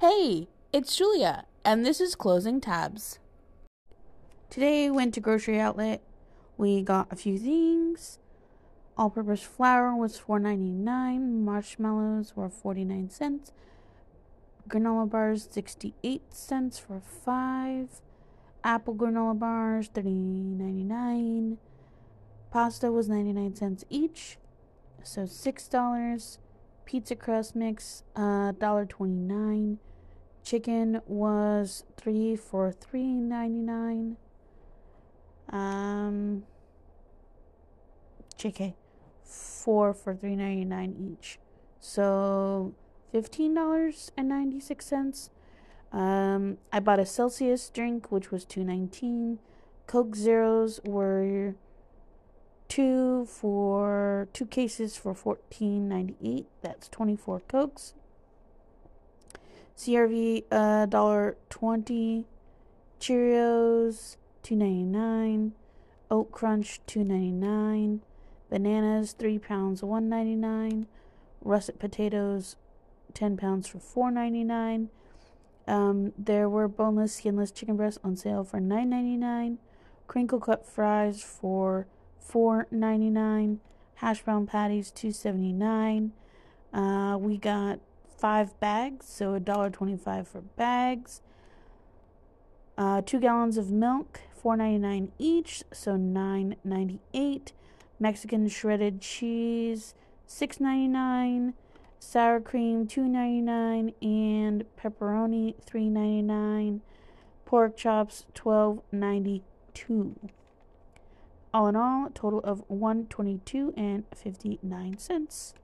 Hey, it's Julia, and this is Closing Tabs. Today went to grocery outlet. We got a few things. All-purpose flour was $4.99. Marshmallows were 49 cents. Granola bars 68 cents for 5. Apple granola bars 30.99. Pasta was 99 cents each. So $6. Pizza crust mix uh $1.29. Chicken was 3 for 3.99. Um JK 4 for 3.99 each. So $15.96. Um, I bought a Celsius drink, which was two nineteen. Coke Zeros were two for two cases for fourteen ninety eight. That's twenty four Cokes. CRV uh dollar twenty. Cheerios two ninety nine. Oat Crunch two ninety nine. Bananas three pounds one ninety nine. Russet potatoes 10 pounds for $4.99. Um, there were boneless, skinless chicken breasts on sale for $9.99. Crinkle cut fries for $4.99. Hash brown patties $2.79. Uh, we got five bags, so $1.25 for bags. Uh, two gallons of milk, $4.99 each, so $9.98. Mexican shredded cheese, $6.99 sour cream $2.99 and pepperoni $3.99 pork chops $12.92 all in all total of 122 and 59 cents